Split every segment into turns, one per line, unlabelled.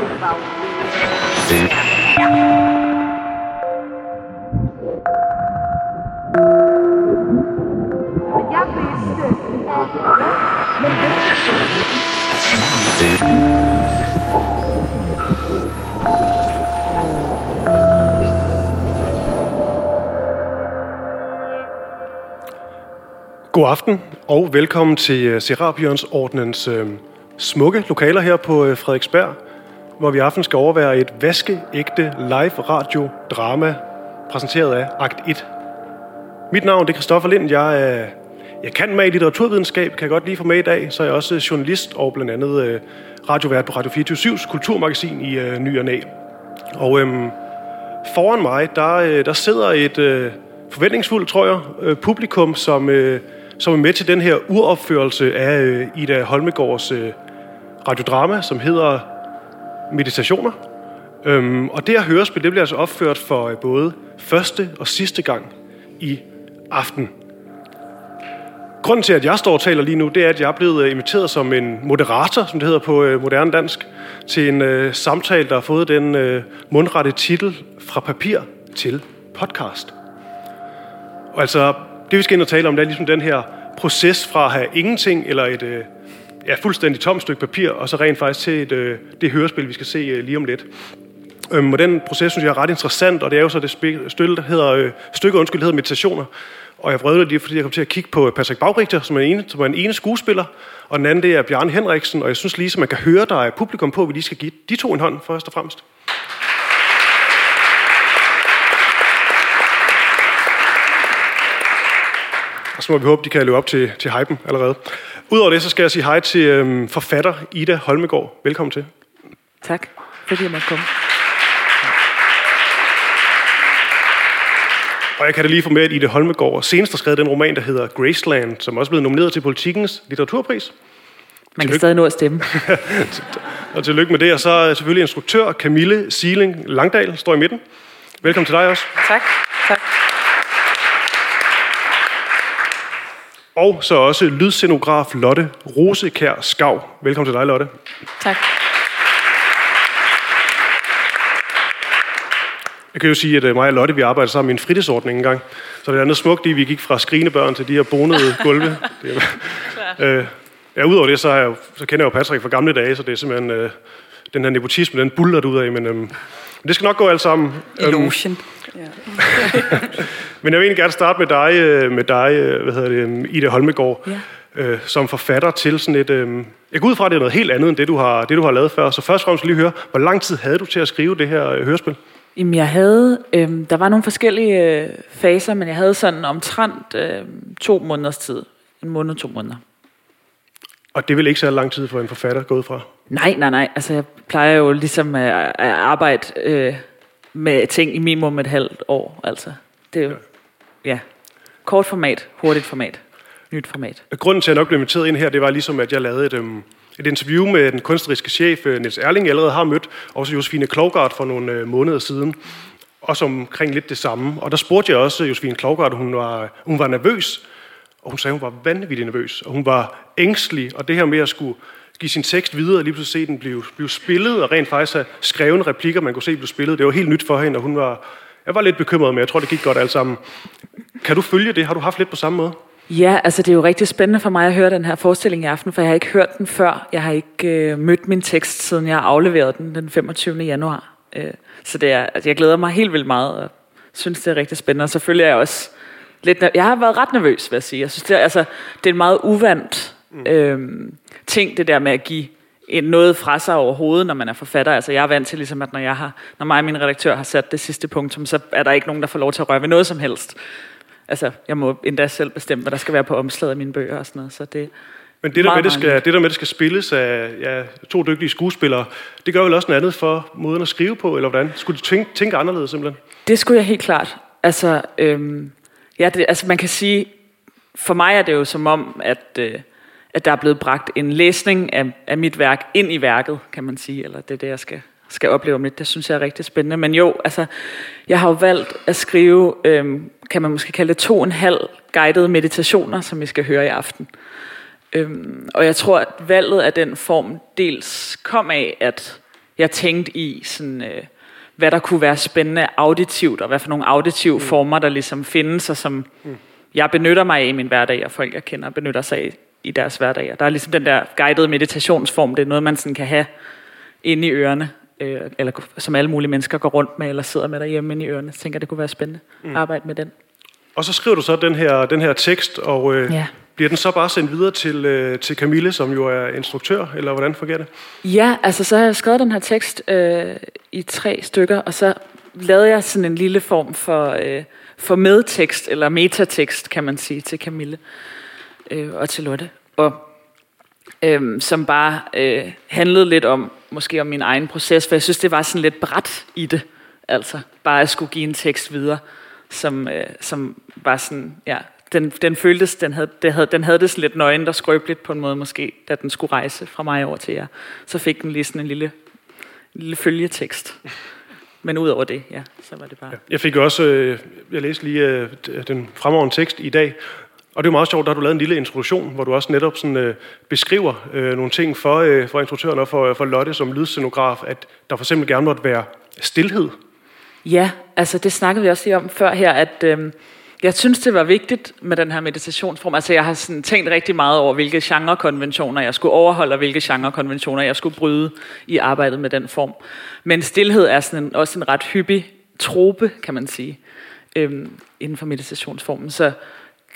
God aften og velkommen til uh, øh, Ordnens øh, smukke lokaler her på øh, Frederiksberg, hvor vi i aften skal overvære et vaskeægte live radio drama præsenteret af Akt 1. Mit navn det er Christoffer Lind. Jeg, er, jeg kan med i litteraturvidenskab, kan jeg godt lige få med i dag. Så er jeg også journalist og blandt andet øh, radiovært på Radio 24-7's kulturmagasin i øh, Ny og Næ. Og øhm, foran mig, der, øh, der sidder et... øh, forventningsfuldt, tror jeg, øh, publikum, som, øh, som er med til den her uropførelse af øh, Ida Holmegårds øh, radiodrama, som hedder Meditationer. Øhm, og det her hørespil, det bliver altså opført for øh, både første og sidste gang i aften. Grunden til, at jeg står og taler lige nu, det er, at jeg er blevet øh, inviteret som en moderator, som det hedder på øh, moderne dansk, til en øh, samtale, der har fået den øh, mundrette titel fra papir til podcast. Og altså, det vi skal ind og tale om, det er ligesom den her proces fra at have ingenting eller et øh, ja, fuldstændig tomt stykke papir, og så rent faktisk til et, øh, det hørespil, vi skal se øh, lige om lidt. Øhm, og den proces, synes jeg er ret interessant, og det er jo så det stykke, der hedder, øh, stykke undskyld, hedder meditationer. Og jeg vrøvler lige, fordi jeg kom til at kigge på Patrick Baugrichter, som er, en, som er en ene skuespiller, og den anden det er Bjørn Henriksen, og jeg synes lige, så man kan høre, der er publikum på, at vi lige skal give de to en hånd først og fremmest. Og så må vi håbe, de kan løbe op til, til hypen allerede. Udover det, så skal jeg sige hej til øhm, forfatter Ida Holmegård. Velkommen til.
Tak, fordi jeg måtte komme.
Og jeg kan da lige få med, at Ida Holmegård senest har skrevet den roman, der hedder Graceland, som også blevet nomineret til Politikens litteraturpris.
Man kan stadig nå at stemme.
og tillykke med det. Og så er selvfølgelig instruktør Camille Sieling Langdal, står i midten. Velkommen til dig også.
Tak. tak.
Og så også lydscenograf Lotte Rosekær Skav. Velkommen til dig, Lotte.
Tak.
Jeg kan jo sige, at øh, mig og Lotte, vi arbejder sammen i en fritidsordning engang. Så det er andet smukt, at vi gik fra skrigende børn til de her bonede gulve. Det er, øh, ja, udover det, så, er jeg, så kender jeg jo Patrick fra gamle dage, så det er simpelthen øh, den her nepotisme, den buller ud af. Men øh, det skal nok gå alt sammen.
I lotion. Ja.
Men jeg vil egentlig gerne starte med dig, øh, med dig hvad hedder det, Ida Holmegård, ja. øh, som forfatter til sådan et... Øh, jeg går ud fra, at det er noget helt andet, end det du, har, det, du har lavet før. Så først og fremmest lige høre, hvor lang tid havde du til at skrive det her øh, hørespil?
Jamen, jeg havde... Øh, der var nogle forskellige øh, faser, men jeg havde sådan omtrent øh, to måneders tid. En måned, to måneder.
Og det vil ikke så lang tid for en forfatter gå ud fra?
Nej, nej, nej. Altså, jeg plejer jo ligesom at, at arbejde øh, med ting i minimum et halvt år. Altså, det er jo, ja. Kort format, hurtigt format, nyt format.
Grunden til, at jeg nok blev inviteret ind her, det var ligesom, at jeg lavede et, um, et interview med den kunstneriske chef, Niels Erling, jeg allerede har mødt, og også Josefine Klogart for nogle uh, måneder siden, også omkring lidt det samme. Og der spurgte jeg også Josefine Klogart, hun var, hun var nervøs, og hun sagde, hun var vanvittigt nervøs, og hun var ængstelig, og det her med at skulle give sin tekst videre, og lige pludselig se den blive, blive spillet, og rent faktisk have skrevne replikker, man kunne se blive spillet. Det var helt nyt for hende, og hun var, jeg var lidt bekymret, men jeg tror, det gik godt alt sammen. Kan du følge det? Har du haft lidt på samme måde?
Ja, altså det er jo rigtig spændende for mig at høre den her forestilling i aften, for jeg har ikke hørt den før. Jeg har ikke øh, mødt min tekst, siden jeg afleverede den den 25. januar. Øh, så det er, altså, jeg glæder mig helt vildt meget, og synes, det er rigtig spændende. Og selvfølgelig er jeg også lidt... Jeg har været ret nervøs, vil jeg sige. Jeg synes, det er, altså, det er en meget uvandt øh, ting, det der med at give noget fra sig overhovedet, når man er forfatter. Altså jeg er vant til, ligesom, at når, jeg har, når mig og min redaktør har sat det sidste punktum, så er der ikke nogen, der får lov til at røre ved noget som helst. Altså, jeg må endda selv bestemme, hvad der skal være på omslaget af mine bøger og sådan noget. Så det,
men det der, med, det, skal, det der med, det skal spilles af ja, to dygtige skuespillere, det gør vel også noget andet for måden at skrive på, eller hvordan? Skulle du tænke, tænke anderledes simpelthen?
Det skulle jeg helt klart. Altså, øhm, ja, det, altså man kan sige, for mig er det jo som om, at, øh, at der er blevet bragt en læsning af, af mit værk ind i værket, kan man sige, eller det er det, jeg skal, skal opleve om lidt. Det synes jeg er rigtig spændende. Men jo, altså, jeg har jo valgt at skrive, øh, kan man måske kalde det to og en halv guidede meditationer, som vi skal høre i aften. Øhm, og jeg tror, at valget af den form dels kom af, at jeg tænkte i, sådan, øh, hvad der kunne være spændende auditivt, og hvad for nogle auditive mm. former, der ligesom findes, og som mm. jeg benytter mig af i min hverdag, og folk jeg kender benytter sig af i deres hverdag. Der er ligesom den der guidede meditationsform, det er noget, man sådan kan have inde i ørerne, øh, eller som alle mulige mennesker går rundt med, eller sidder med derhjemme inde i ørerne. Så tænker jeg, det kunne være spændende at arbejde med den.
Og så skriver du så den her, den her tekst, og øh,
Ja
bliver den så bare sendt videre til, øh, til Camille, som jo er instruktør, eller hvordan fungerer det?
Ja, altså så har jeg skrevet den her tekst øh, i tre stykker, og så lavede jeg sådan en lille form for, øh, for medtekst, eller metatekst, kan man sige, til Camille øh, og til Lotte. Og øh, som bare øh, handlede lidt om, måske om min egen proces, for jeg synes, det var sådan lidt bræt i det. Altså, bare at skulle give en tekst videre, som, øh, som var sådan, ja, den, den føltes, den havde, det havde, den havde det sådan lidt nøgen, der skrøbeligt på en måde måske, da den skulle rejse fra mig over til jer. Så fik den lige sådan en lille, en lille følgetekst. Men ud over det, ja, så var det bare...
Jeg fik også, øh, jeg læste lige øh, den fremragende tekst i dag, og det er jo meget sjovt, der har du lavet en lille introduktion, hvor du også netop sådan, øh, beskriver øh, nogle ting for, øh, for instruktøren og for, for Lotte som lydscenograf, at der for eksempel gerne måtte være stillhed.
Ja, altså det snakkede vi også lige om før her, at øhm, jeg synes, det var vigtigt med den her meditationsform. Altså jeg har sådan tænkt rigtig meget over, hvilke genrekonventioner jeg skulle overholde, og hvilke genrekonventioner jeg skulle bryde i arbejdet med den form. Men stillhed er sådan en, også en ret hyppig trope, kan man sige, øhm, inden for meditationsformen. Så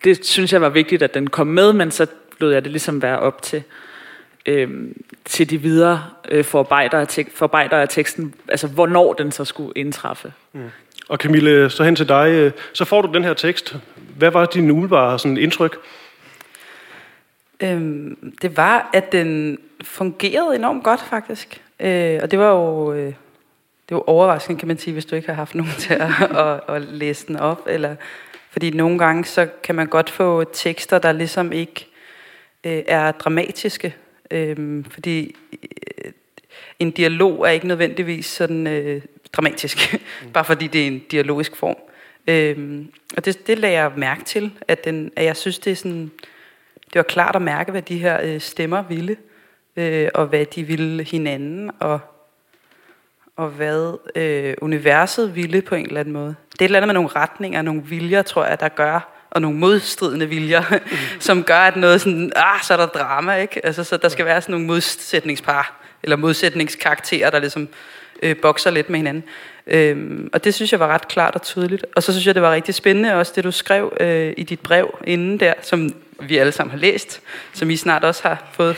det synes jeg var vigtigt, at den kom med, men så lod jeg det ligesom være op til øhm, til de videre øh, forarbejdere, af tek- af teksten, altså hvornår den så skulle indtræffe.
Og Camille, så hen til dig, så får du den her tekst. Hvad var din umiddelbare sådan, indtryk?
Øhm, det var, at den fungerede enormt godt, faktisk. Øh, og det var jo... Øh, det var overraskende, kan man sige, hvis du ikke har haft nogen til at, at, at læse den op. Eller, fordi nogle gange, så kan man godt få tekster, der ligesom ikke øh, er dramatiske. Øh, fordi en dialog er ikke nødvendigvis sådan øh, dramatisk, bare fordi det er en dialogisk form. Øh, og det, det lagde jeg mærke til, at, den, at jeg synes, det er sådan, det var klart at mærke, hvad de her øh, stemmer ville, øh, og hvad de ville hinanden, og, og hvad øh, universet ville på en eller anden måde. Det er et eller andet med nogle retninger, nogle viljer, tror jeg, der gør, og nogle modstridende viljer, mm. som gør, at noget sådan, ah, så er der drama, ikke? Altså, så der skal være sådan nogle modsætningspar, eller modsætningskarakterer, der ligesom øh, bokser lidt med hinanden. Øhm, og det synes jeg var ret klart og tydeligt. Og så synes jeg, det var rigtig spændende også, det du skrev øh, i dit brev inden der, som vi alle sammen har læst, som I snart også har fået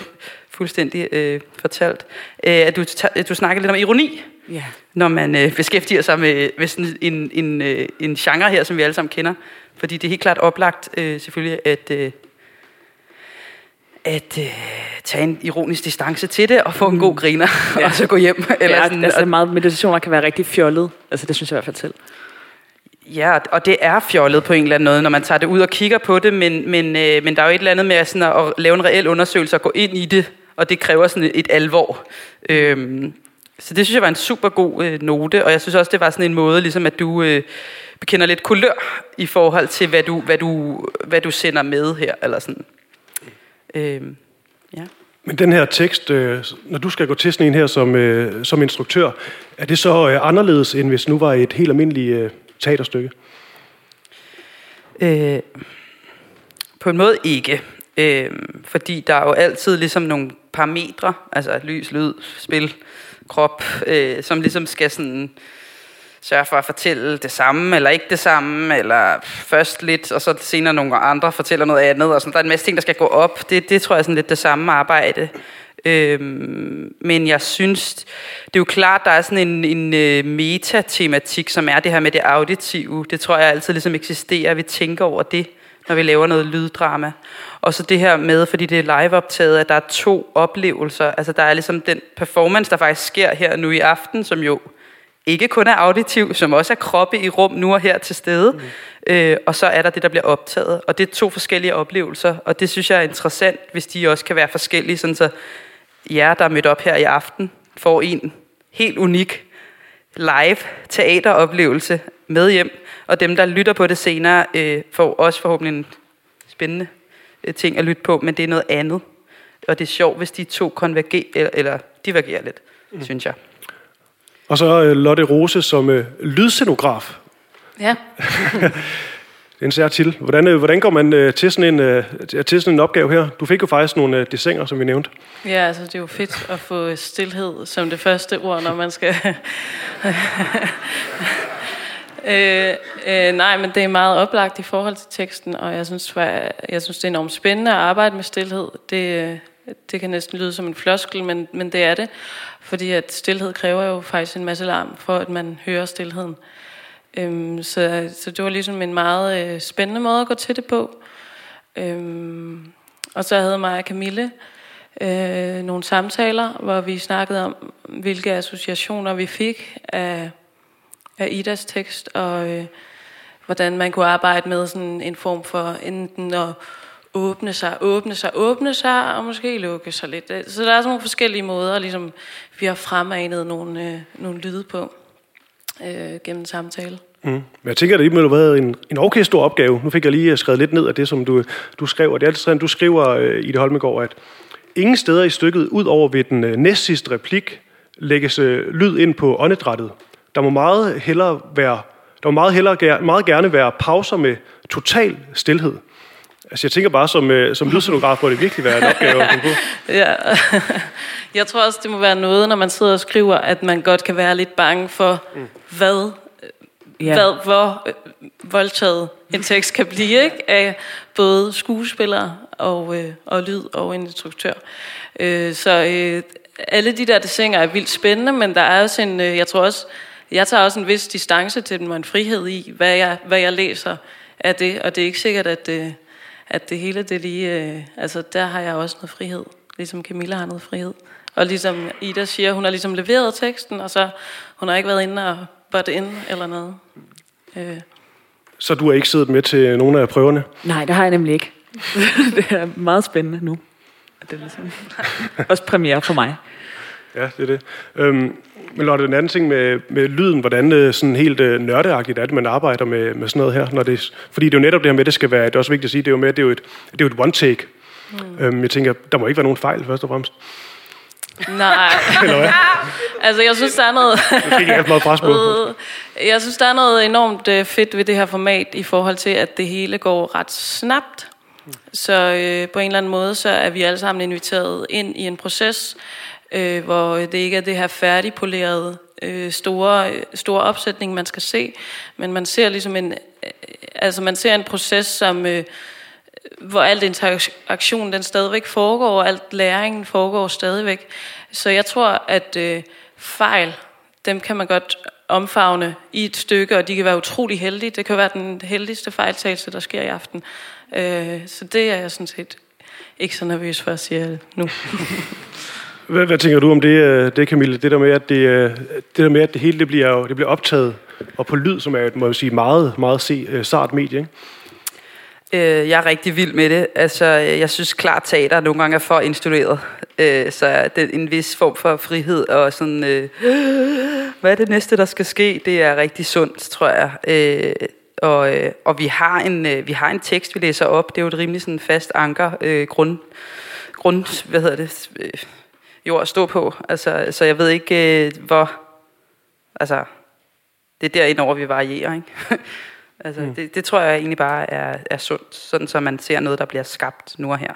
fuldstændig øh, fortalt, øh, at du, du snakkede lidt om ironi,
Ja.
når man øh, beskæftiger sig med, med sådan en, en, øh, en genre her, som vi alle sammen kender. Fordi det er helt klart oplagt øh, selvfølgelig, at, øh, at øh, tage en ironisk distance til det, og få en god griner, ja. og så gå hjem.
Eller ja,
sådan,
altså
og-
meget meditationer kan være rigtig fjollet. Altså det synes jeg i hvert fald selv.
Ja, og det er fjollet på en eller anden måde, når man tager det ud og kigger på det, men, men, øh, men der er jo et eller andet med sådan at, at lave en reel undersøgelse og gå ind i det, og det kræver sådan et, et alvor. Øhm, så det synes jeg var en super god øh, note, og jeg synes også, det var sådan en måde, ligesom at du øh, bekender lidt kulør i forhold til, hvad du, hvad du, hvad du sender med her, eller sådan. Øhm, ja.
Men den her tekst, øh, når du skal gå til sådan en her som, øh, som instruktør, er det så øh, anderledes, end hvis nu var et helt almindeligt øh, teaterstykke?
Øh, på en måde ikke. Øh, fordi der er jo altid ligesom nogle parametre, altså lys, lyd, spil, krop, øh, som ligesom skal sådan sørge for at fortælle det samme, eller ikke det samme, eller først lidt, og så senere nogle andre fortæller noget andet, og sådan. Der er en masse ting, der skal gå op. Det, det tror jeg er sådan lidt det samme arbejde. Øhm, men jeg synes, det er jo klart, der er sådan en, en øh, metatematik, som er det her med det auditive. Det tror jeg altid ligesom eksisterer. Vi tænker over det, når vi laver noget lyddrama. Og så det her med, fordi det er liveoptaget, at der er to oplevelser. Altså der er ligesom den performance, der faktisk sker her nu i aften, som jo ikke kun er auditiv, som også er kroppe i rum nu og her til stede. Mm. Øh, og så er der det, der bliver optaget. Og det er to forskellige oplevelser, og det synes jeg er interessant, hvis de også kan være forskellige, sådan så jer, der er mødt op her i aften, får en helt unik live teateroplevelse med hjem, og dem, der lytter på det senere, øh, får også forhåbentlig en spændende øh, ting at lytte på, men det er noget andet. Og det er sjovt, hvis de to konvergerer, eller, divergerer lidt, mm. synes jeg.
Og så øh, Lotte Rose som øh, lydscenograf.
Ja.
En sær til. Hvordan, øh, hvordan går man øh, til, sådan en, øh, til sådan en opgave her? Du fik jo faktisk nogle øh, som vi nævnte.
Ja, altså det er jo fedt at få stillhed som det første ord, når man skal... øh, øh, nej, men det er meget oplagt i forhold til teksten, og jeg synes, jeg, jeg synes det er enormt spændende at arbejde med stillhed. Det, det kan næsten lyde som en floskel, men, men det er det. Fordi at stillhed kræver jo faktisk en masse larm, for at man hører stillheden. Øhm, så, så det var ligesom en meget øh, spændende måde at gå til det på. Øhm, og så havde mig og Camille øh, nogle samtaler, hvor vi snakkede om, hvilke associationer vi fik af, af Idas tekst, og øh, hvordan man kunne arbejde med sådan en form for enten at åbne sig, åbne sig, åbne sig, og måske lukke sig lidt. Så der er sådan nogle forskellige måder, ligesom vi har fremanet nogle, øh, nogle lyde på øh, gennem samtale.
Mm. Jeg tænker, at det må have været en, en okay stor opgave. Nu fik jeg lige øh, skrevet lidt ned af det, som du, du skrev. Og det er altid sådan, du skriver øh, i det Holmegård, at ingen steder i stykket, ud over ved den øh, næstsidste replik, lægges øh, lyd ind på åndedrættet. Der må meget hellere være der må meget, hellere, meget gerne være pauser med total stillhed. Altså jeg tænker bare, som, øh, som lydscenograf må det virkelig være en opgave at på.
ja. Jeg tror også, det må være noget, når man sidder og skriver, at man godt kan være lidt bange for, mm. hvad, ja. hvad, hvor øh, voldtaget en tekst kan blive, ikke? Af både skuespillere og, øh, og lyd og en instruktør. Øh, så øh, alle de der desinger er vildt spændende, men der er også en, øh, jeg tror også, jeg tager også en vis distance til dem og en frihed i, hvad jeg, hvad jeg læser af det, og det er ikke sikkert, at... Øh, at det hele det lige, øh, altså der har jeg også noget frihed, ligesom Camilla har noget frihed. Og ligesom Ida siger, hun har ligesom leveret teksten, og så hun har ikke været inde og butte ind eller noget. Øh.
Så du har ikke siddet med til nogle af prøverne?
Nej, det har jeg nemlig ikke. det er meget spændende nu. Det er ligesom også premiere for mig.
Ja, det er det. Øhm, men Lotte, en anden ting med, med lyden, hvordan det sådan helt øh, nørdeagtigt er det, man arbejder med, med sådan noget her? Når det, fordi det er jo netop det her med, det skal være, det er også vigtigt at sige, det er jo med, det er jo et, det er jo et one take. Mm. Øhm, jeg tænker, der må ikke være nogen fejl, først og fremmest.
Nej.
Eller hvad?
altså, jeg synes, der er noget...
jeg fik ikke meget pres på.
jeg synes, der er noget enormt øh, fedt ved det her format, i forhold til, at det hele går ret snabt. Så øh, på en eller anden måde, så er vi alle sammen inviteret ind i en proces, øh, hvor det ikke er det her færdigpolerede øh, store, store opsætning, man skal se, men man ser ligesom en, øh, altså man ser en proces, som, øh, hvor alt interaktion den stadigvæk foregår, og alt læringen foregår stadigvæk. Så jeg tror, at øh, fejl, dem kan man godt omfavne i et stykke, og de kan være utrolig heldige. Det kan være den heldigste fejltagelse, der sker i aften. Øh, så det er jeg sådan set ikke så nervøs for at sige nu.
Hvad, hvad tænker du om det, øh, det Camille? Det der med, at det, øh, det, der med, at det hele det bliver, det bliver optaget og på lyd, som er et må jeg sige, meget, meget se, øh, sart medie, ikke?
Øh, jeg er rigtig vild med det. Altså, jeg synes klart, teater nogle gange er for instrueret. Øh, så det er en vis form for frihed og sådan, øh, hvad er det næste, der skal ske? Det er rigtig sundt, tror jeg. Øh, og, og vi, har en, vi har en tekst, vi læser op. Det er jo et rimelig sådan fast anker, øh, grund, grund, hvad hedder det, jord at stå på. Altså, så jeg ved ikke, øh, hvor... Altså, det er derinde over, vi varierer, ikke? altså, mm. det, det tror jeg egentlig bare er, er sundt, sådan så man ser noget, der bliver skabt nu og her.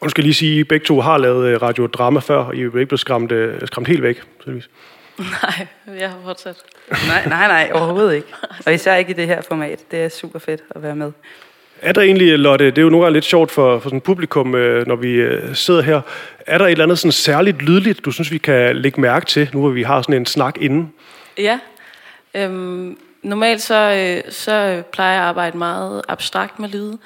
Og du skal lige sige, at I begge to har lavet øh, radiodrama før, og I er ikke blevet skræmt, øh, skræmt helt væk, tydeligvis.
Nej, jeg har fortsat.
nej, nej, nej, overhovedet ikke. Og især ikke i det her format. Det er super fedt at være med.
Er der egentlig, Lotte, det er jo nogle gange lidt sjovt for, for sådan publikum, øh, når vi øh, sidder her, er der et eller andet sådan særligt lydligt, du synes, vi kan lægge mærke til, nu hvor vi har sådan en snak inden?
Ja, øhm, normalt så, øh, så plejer jeg at arbejde meget abstrakt med lyde.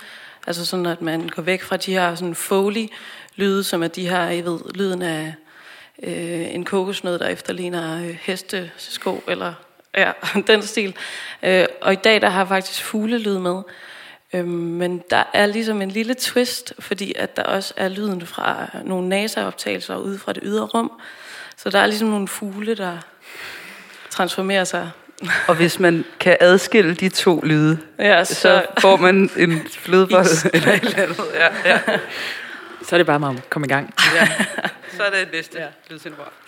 Altså sådan, at man går væk fra de her sådan foley-lyde, som er de her, I ved, lyden af øh, en kokosnød, der efterligner øh, hestesko, eller ja, den stil. Øh, og i dag, der har jeg faktisk fuglelyd med. Øhm, men der er ligesom en lille twist, fordi at der også er lyden fra nogle NASA-optagelser ude fra det ydre rum. Så der er ligesom nogle fugle, der transformerer sig.
Og hvis man kan adskille de to lyde, ja, så, så får man en flødebold eller et eller andet. Ja, ja.
Så er det bare med at komme i gang.
Ja. Så er det næste ja. lydsindebrug.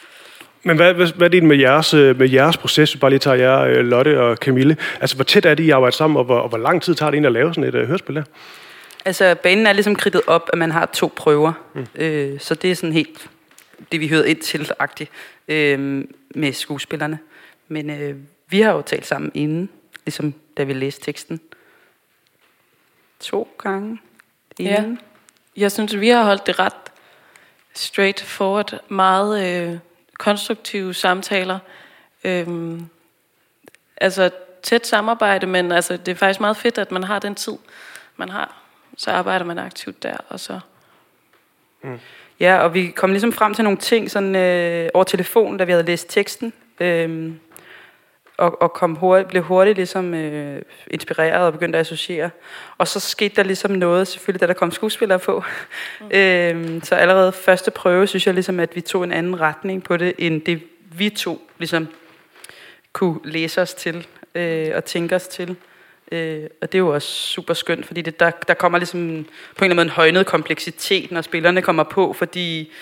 Men hvad, hvad, hvad er det med jeres, øh, med jeres proces? Vi bare lige tager jer, øh, Lotte og Camille. Altså, hvor tæt er det, I arbejder sammen, og hvor, og hvor lang tid tager det egentlig at lave sådan et uh, hørespil der?
Altså, banen er ligesom kridtet op, at man har to prøver. Mm. Øh, så det er sådan helt det, vi hørte ind til agtigt øh, med skuespillerne. Men øh, vi har jo talt sammen inden, ligesom da vi læste teksten. To gange inden.
Ja. Jeg synes, vi har holdt det ret straightforward. Meget øh, konstruktive samtaler. Øhm, altså tæt samarbejde, men altså, det er faktisk meget fedt, at man har den tid, man har. Så arbejder man aktivt der, og så... Mm.
Ja, og vi kom ligesom frem til nogle ting sådan, øh, over telefonen, da vi havde læst teksten. Øh, og, og kom hurtigt, blev hurtigt ligesom, øh, inspireret og begyndte at associere. Og så skete der ligesom noget, selvfølgelig, da der kom skuespillere på. Mm. øh, så allerede første prøve, synes jeg ligesom, at vi tog en anden retning på det, end det vi to ligesom kunne læse os til øh, og tænke os til. Øh, og det er jo også super skønt, fordi det, der, der kommer ligesom på en eller anden måde en højnet kompleksitet, når spillerne kommer på, fordi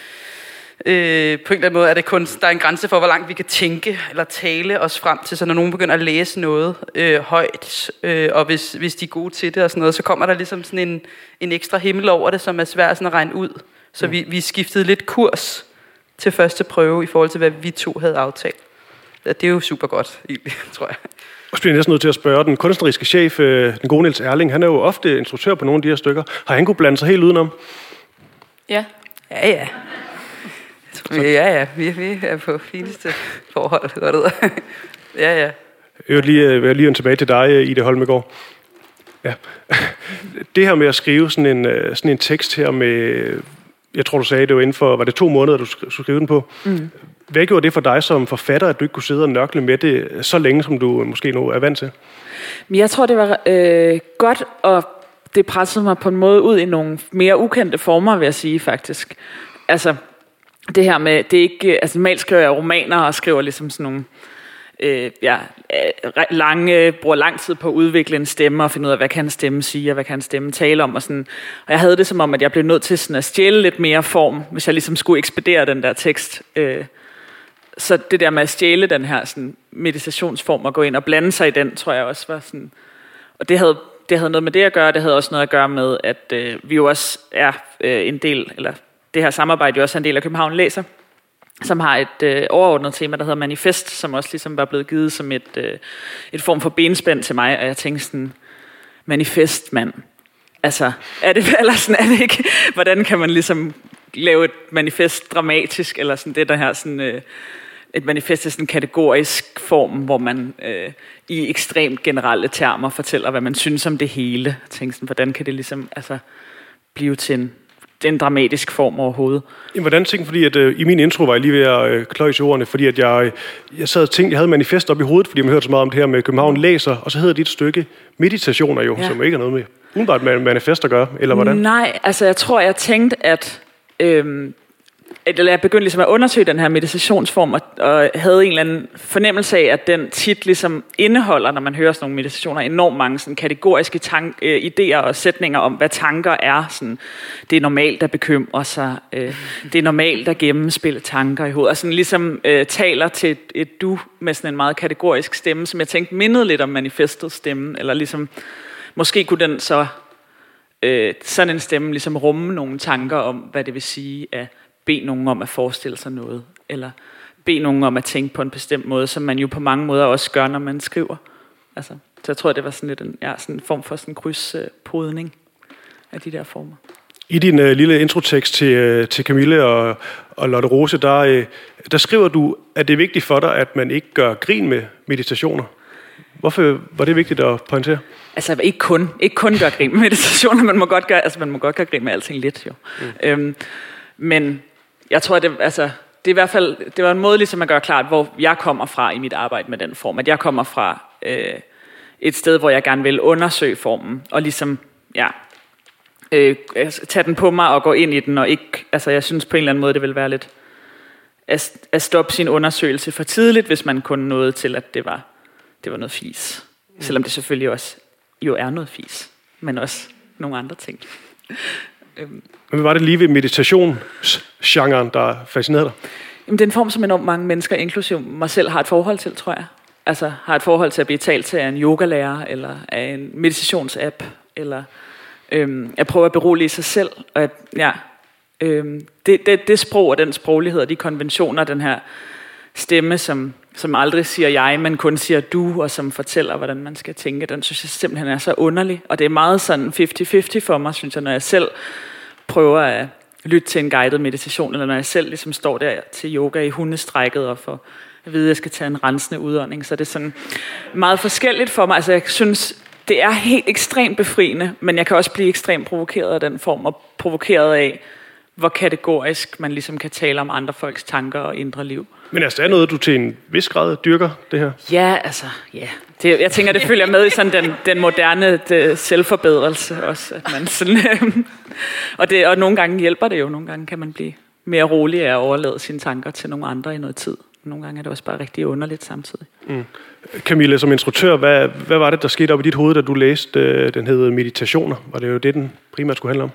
øh, på en eller anden måde er det kun, der er en grænse for, hvor langt vi kan tænke eller tale os frem til, så når nogen begynder at læse noget øh, højt, øh, og hvis, hvis de er gode til det og sådan noget, så kommer der ligesom sådan en, en ekstra himmel over det, som er svært sådan at regne ud. Så mm. vi, vi skiftede lidt kurs til første prøve i forhold til, hvad vi to havde aftalt. Det er jo super godt, egentlig, tror jeg.
Og så bliver jeg næsten nødt til at spørge den kunstneriske chef, øh, den gode Niels Erling, han er jo ofte instruktør på nogle af de her stykker. Har han kunne blande sig helt udenom?
Ja,
Ja, ja. Ja, ja, vi, vi er på fineste forhold, godt ud. ja, ja.
Jeg vil lige, øh, vil lige tilbage til dig, øh, Ida Holmegård. Ja. Det her med at skrive sådan en, øh, sådan en tekst her med, jeg tror du sagde, det var inden for, var det to måneder, du sk- skulle skrive den på? Mm. Hvad gjorde det for dig som forfatter, at du ikke kunne sidde og nørkle med det så længe, som du måske nu er vant til?
Men jeg tror, det var øh, godt, og det pressede mig på en måde ud i nogle mere ukendte former, vil jeg sige faktisk. Altså, det her med, det er ikke, øh, altså normalt skriver jeg romaner og skriver ligesom sådan nogle, øh, ja, øh, lange, bruger lang tid på at udvikle en stemme og finde ud af, hvad kan en stemme sige, og hvad kan en stemme tale om, og sådan. Og jeg havde det som om, at jeg blev nødt til sådan at stjæle lidt mere form, hvis jeg ligesom skulle ekspedere den der tekst. Øh, så det der med at stjæle den her sådan, meditationsform og gå ind og blande sig i den, tror jeg også var sådan... Og det havde, det havde noget med det at gøre, det havde også noget at gøre med, at øh, vi jo også er øh, en del, eller det her samarbejde jo også er en del af København Læser, som har et øh, overordnet tema, der hedder Manifest, som også ligesom var blevet givet som et, øh, et form for benspænd til mig, og jeg tænkte sådan, manifest, mand. Altså, er det, eller sådan, er det ikke, hvordan kan man ligesom lave et manifest dramatisk, eller sådan det der her sådan, øh, et manifest i sådan en kategorisk form, hvor man øh, i ekstremt generelle termer fortæller, hvad man synes om det hele. Jeg tænkte sådan, hvordan kan det ligesom altså, blive til en, til en dramatisk form overhovedet?
Jamen, hvordan tænkte fordi at øh, i min intro var jeg lige ved at øh, kløjse ordene, fordi at jeg, øh, jeg sad og tænkte, jeg havde manifest op i hovedet, fordi man hørte så meget om det her med København læser, og så hedder det et stykke meditationer jo,
Ja.
som ikke har noget med umiddelbart manifest at gøre, eller hvordan?
Nej, altså jeg tror, jeg tænkte, at... Øhm, eller jeg begyndte ligesom at undersøge den her meditationsform, og, og havde en eller anden fornemmelse af, at den tit ligesom indeholder, når man hører sådan nogle meditationer, enormt mange sådan kategoriske tank, øh, idéer og sætninger om, hvad tanker er. Sådan, det er normalt at bekymre sig, øh, det er normalt at gennemspille tanker i hovedet, og sådan ligesom øh, taler til et, et du med sådan en meget kategorisk stemme, som jeg tænkte mindede lidt om manifestet stemmen, eller ligesom, måske kunne den så øh, sådan en stemme ligesom rumme nogle tanker om, hvad det vil sige at bede nogen om at forestille sig noget, eller bede nogen om at tænke på en bestemt måde, som man jo på mange måder også gør, når man skriver. Altså, så jeg tror, det var sådan lidt en, ja, sådan en form for sådan krydspodning af de der former.
I din øh, lille introtekst til, øh, til Camille og, og Lotte Rose, der, øh, der skriver du, at det er vigtigt for dig, at man ikke gør grin med meditationer. Hvorfor var det vigtigt at pointere?
Altså ikke kun, ikke kun gøre grin med meditationer, man må godt gøre, altså man må godt gøre grin med alting lidt jo. Mm. Øhm, men jeg tror, det, altså, det er i hvert fald, det var en måde ligesom at gøre klart, hvor jeg kommer fra i mit arbejde med den form. At jeg kommer fra øh, et sted, hvor jeg gerne vil undersøge formen, og ligesom, ja, øh, altså, tage den på mig og gå ind i den, og ikke, altså jeg synes på en eller anden måde, det vil være lidt at, at stoppe sin undersøgelse for tidligt, hvis man kun nåede til, at det var, det var noget fis. Mm. Selvom det selvfølgelig også jo er noget fis, men også nogle andre ting. øhm,
men hvad var det lige ved meditationsgenren, der fascinerede dig?
Jamen, det er en form, som enormt mange mennesker, inklusive mig selv, har et forhold til, tror jeg. Altså har et forhold til at blive talt til af en yogalærer, eller af en meditationsapp, eller øhm, at prøve at berolige sig selv. Og at, ja, øhm, det, det, det sprog og den sproglighed og de konventioner, den her stemme, som, som aldrig siger jeg, men kun siger du, og som fortæller, hvordan man skal tænke, den synes jeg simpelthen er så underlig. Og det er meget sådan 50-50 for mig, synes jeg, når jeg selv prøver at lytte til en guided meditation, eller når jeg selv ligesom står der til yoga i hundestrækket og får at vide, at jeg skal tage en rensende udånding. Så det er sådan meget forskelligt for mig. Altså jeg synes, det er helt ekstremt befriende, men jeg kan også blive ekstremt provokeret af den form, og provokeret af, hvor kategorisk man ligesom kan tale om andre folks tanker og indre liv.
Men altså, er noget, du til en vis grad dyrker, det her?
Ja, altså, ja. Det, jeg tænker, det følger med i sådan den, den moderne det, selvforbedrelse også. At man sådan, øh, og, det, og nogle gange hjælper det jo, nogle gange kan man blive mere rolig af at overlade sine tanker til nogle andre i noget tid. Nogle gange er det også bare rigtig underligt samtidig. Mm.
Camille, som instruktør, hvad, hvad var det, der skete op i dit hoved, da du læste, øh, den hed Meditationer? Var det jo det, den primært skulle handle om?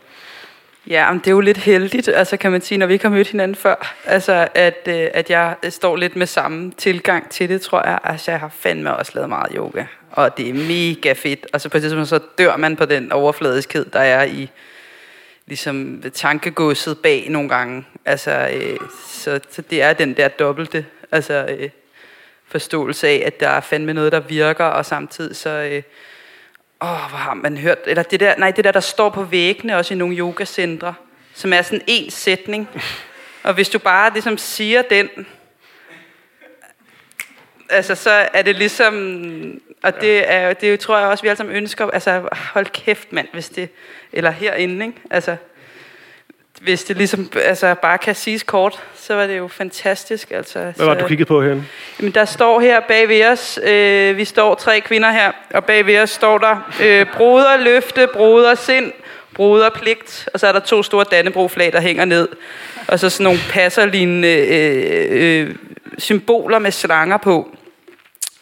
Ja, men det er jo lidt heldigt, altså kan man sige, når vi ikke har mødt hinanden før, altså at, øh, at jeg øh, står lidt med samme tilgang til det, tror jeg. Altså jeg har fandme også lavet meget yoga, og det er mega fedt. Og så på det tidspunkt, så dør man på den overfladiskhed, der er i ligesom tankegåset bag nogle gange. Altså, øh, så, så det er den der dobbelte altså, øh, forståelse af, at der er fandme noget, der virker, og samtidig så... Øh, åh, hvor har man hørt, eller det der, nej, det der, der står på væggene, også i nogle yogacentre, som er sådan en sætning. Og hvis du bare ligesom siger den, altså så er det ligesom, og det er det tror jeg også, vi alle sammen ønsker, altså hold kæft mand, hvis det, eller herinde, ikke? Altså, hvis det ligesom altså, bare kan siges kort, så var det jo fantastisk. Altså,
Hvad var det, du kiggede på herinde?
Jamen, der står her bag ved os, øh, vi står tre kvinder her, og bag ved os står der øh, broder løfte, broder sind, broder pligt, og så er der to store Dannebro-flag, der hænger ned, og så sådan nogle passerlignende øh, øh, symboler med slanger på.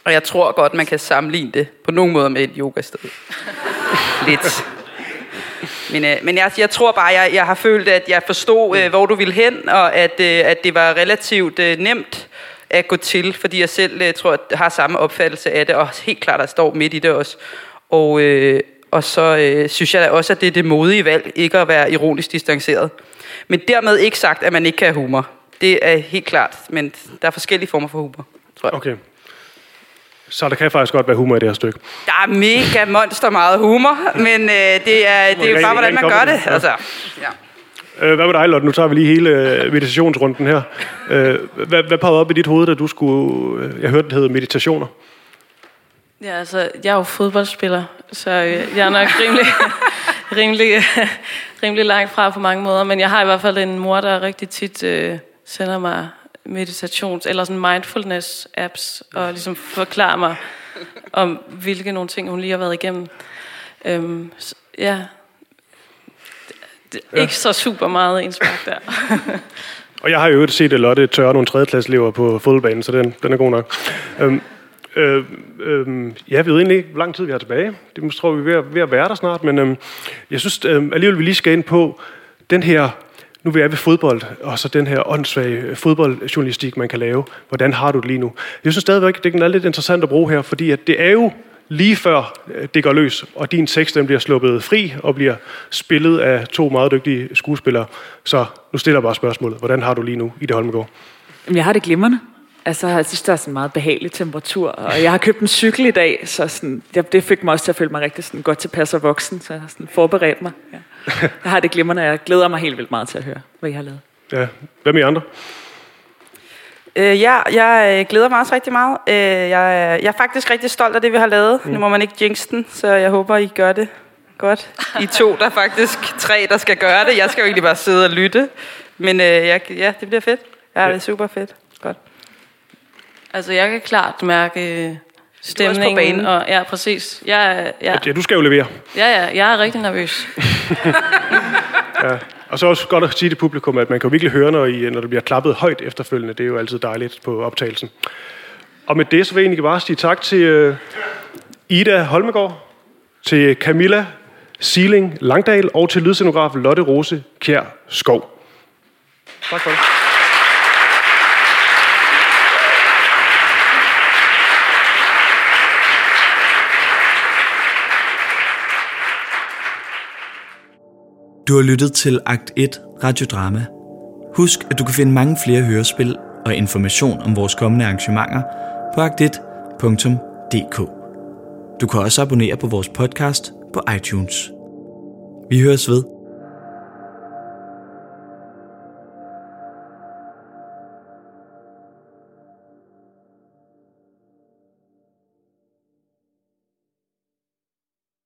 Og jeg tror godt, man kan sammenligne det på nogen måde med et yogasted. Lidt. Men, øh, men jeg, jeg tror bare, jeg, jeg har følt, at jeg forstod, øh, hvor du ville hen, og at, øh, at det var relativt øh, nemt at gå til, fordi jeg selv øh, tror, at har samme opfattelse af det, og helt klart, at jeg står midt i det også. Og, øh, og så øh, synes jeg også, at det er det modige valg, ikke at være ironisk distanceret. Men dermed ikke sagt, at man ikke kan have humor. Det er helt klart, men der er forskellige former for humor, tror jeg.
Okay. Så der kan faktisk godt være humor i det her stykke.
Der er mega monster meget humor, men øh, det er, det er jo bare, hvordan man gør det. Altså, ja.
Øh, hvad med dig, Lotte? Nu tager vi lige hele øh, meditationsrunden her. Øh, hvad, hvad poppede op i dit hoved, da du skulle... Jeg hørte, det hed meditationer.
Ja, altså, jeg er jo fodboldspiller, så jeg er nok rimelig, rimelig, rimelig langt fra på mange måder. Men jeg har i hvert fald en mor, der rigtig tit øh, sender mig meditations- eller sådan mindfulness-apps, og ligesom forklarer mig om, hvilke nogle ting, hun lige har været igennem. Øhm, så, ja, det, det, ikke så super meget indspark der.
Og jeg har jo øvrigt set at Lotte tørre nogle tredjeklasselever på fodboldbanen, så den, den er god nok. Øhm, øh, øh, jeg ved egentlig ikke, hvor lang tid vi har tilbage. Det tror vi er ved at, ved at være der snart, men øh, jeg synes øh, alligevel, vi lige skal ind på den her, nu er vi ved fodbold, og så den her åndssvage fodboldjournalistik, man kan lave. Hvordan har du det lige nu? Jeg synes stadigvæk, det er lidt interessant at bruge her, fordi at det er jo lige før øh, det går løs, og din tekst den bliver sluppet fri og bliver spillet af to meget dygtige skuespillere. Så nu stiller jeg bare spørgsmålet. Hvordan har du lige nu i det Holmegård?
Jeg har det glimrende. Altså, jeg synes, der er sådan en meget behagelig temperatur, og jeg har købt en cykel i dag, så sådan, det, det fik mig også til at føle mig rigtig sådan, godt tilpas og voksen, så jeg har sådan forberedt mig. Ja. Jeg har det glimrende, og jeg glæder mig helt vildt meget til at høre, hvad I har lavet.
Ja. Hvad med I andre?
Øh, ja, jeg øh, glæder mig også rigtig meget. Øh, jeg, er- jeg er faktisk rigtig stolt af det, vi har lavet. Mm. Nu må man ikke jinx den, så jeg håber, I gør det godt. I to, der er faktisk tre, der skal gøre det. Jeg skal jo egentlig bare sidde og lytte. Men øh, jeg, ja, det bliver fedt. Ja, det er super fedt.
Altså, jeg kan klart mærke øh,
på
stemningen.
banen.
Og, ja, præcis. Jeg, er- ja,
Ja, du skal jo levere.
ja, ja, jeg er rigtig nervøs.
Og så også godt at sige til publikum, at man kan jo virkelig høre, når, I, når der bliver klappet højt efterfølgende. Det er jo altid dejligt på optagelsen. Og med det, så vil jeg egentlig bare sige tak til øh, Ida Holmegård, til Camilla Siling Langdal og til lydscenograf Lotte Rose Kjær Skov. Tak for det.
Du har lyttet til Akt 1 Radiodrama. Husk, at du kan finde mange flere hørespil og information om vores kommende arrangementer på akt1.dk. Du kan også abonnere på vores podcast på iTunes. Vi høres ved.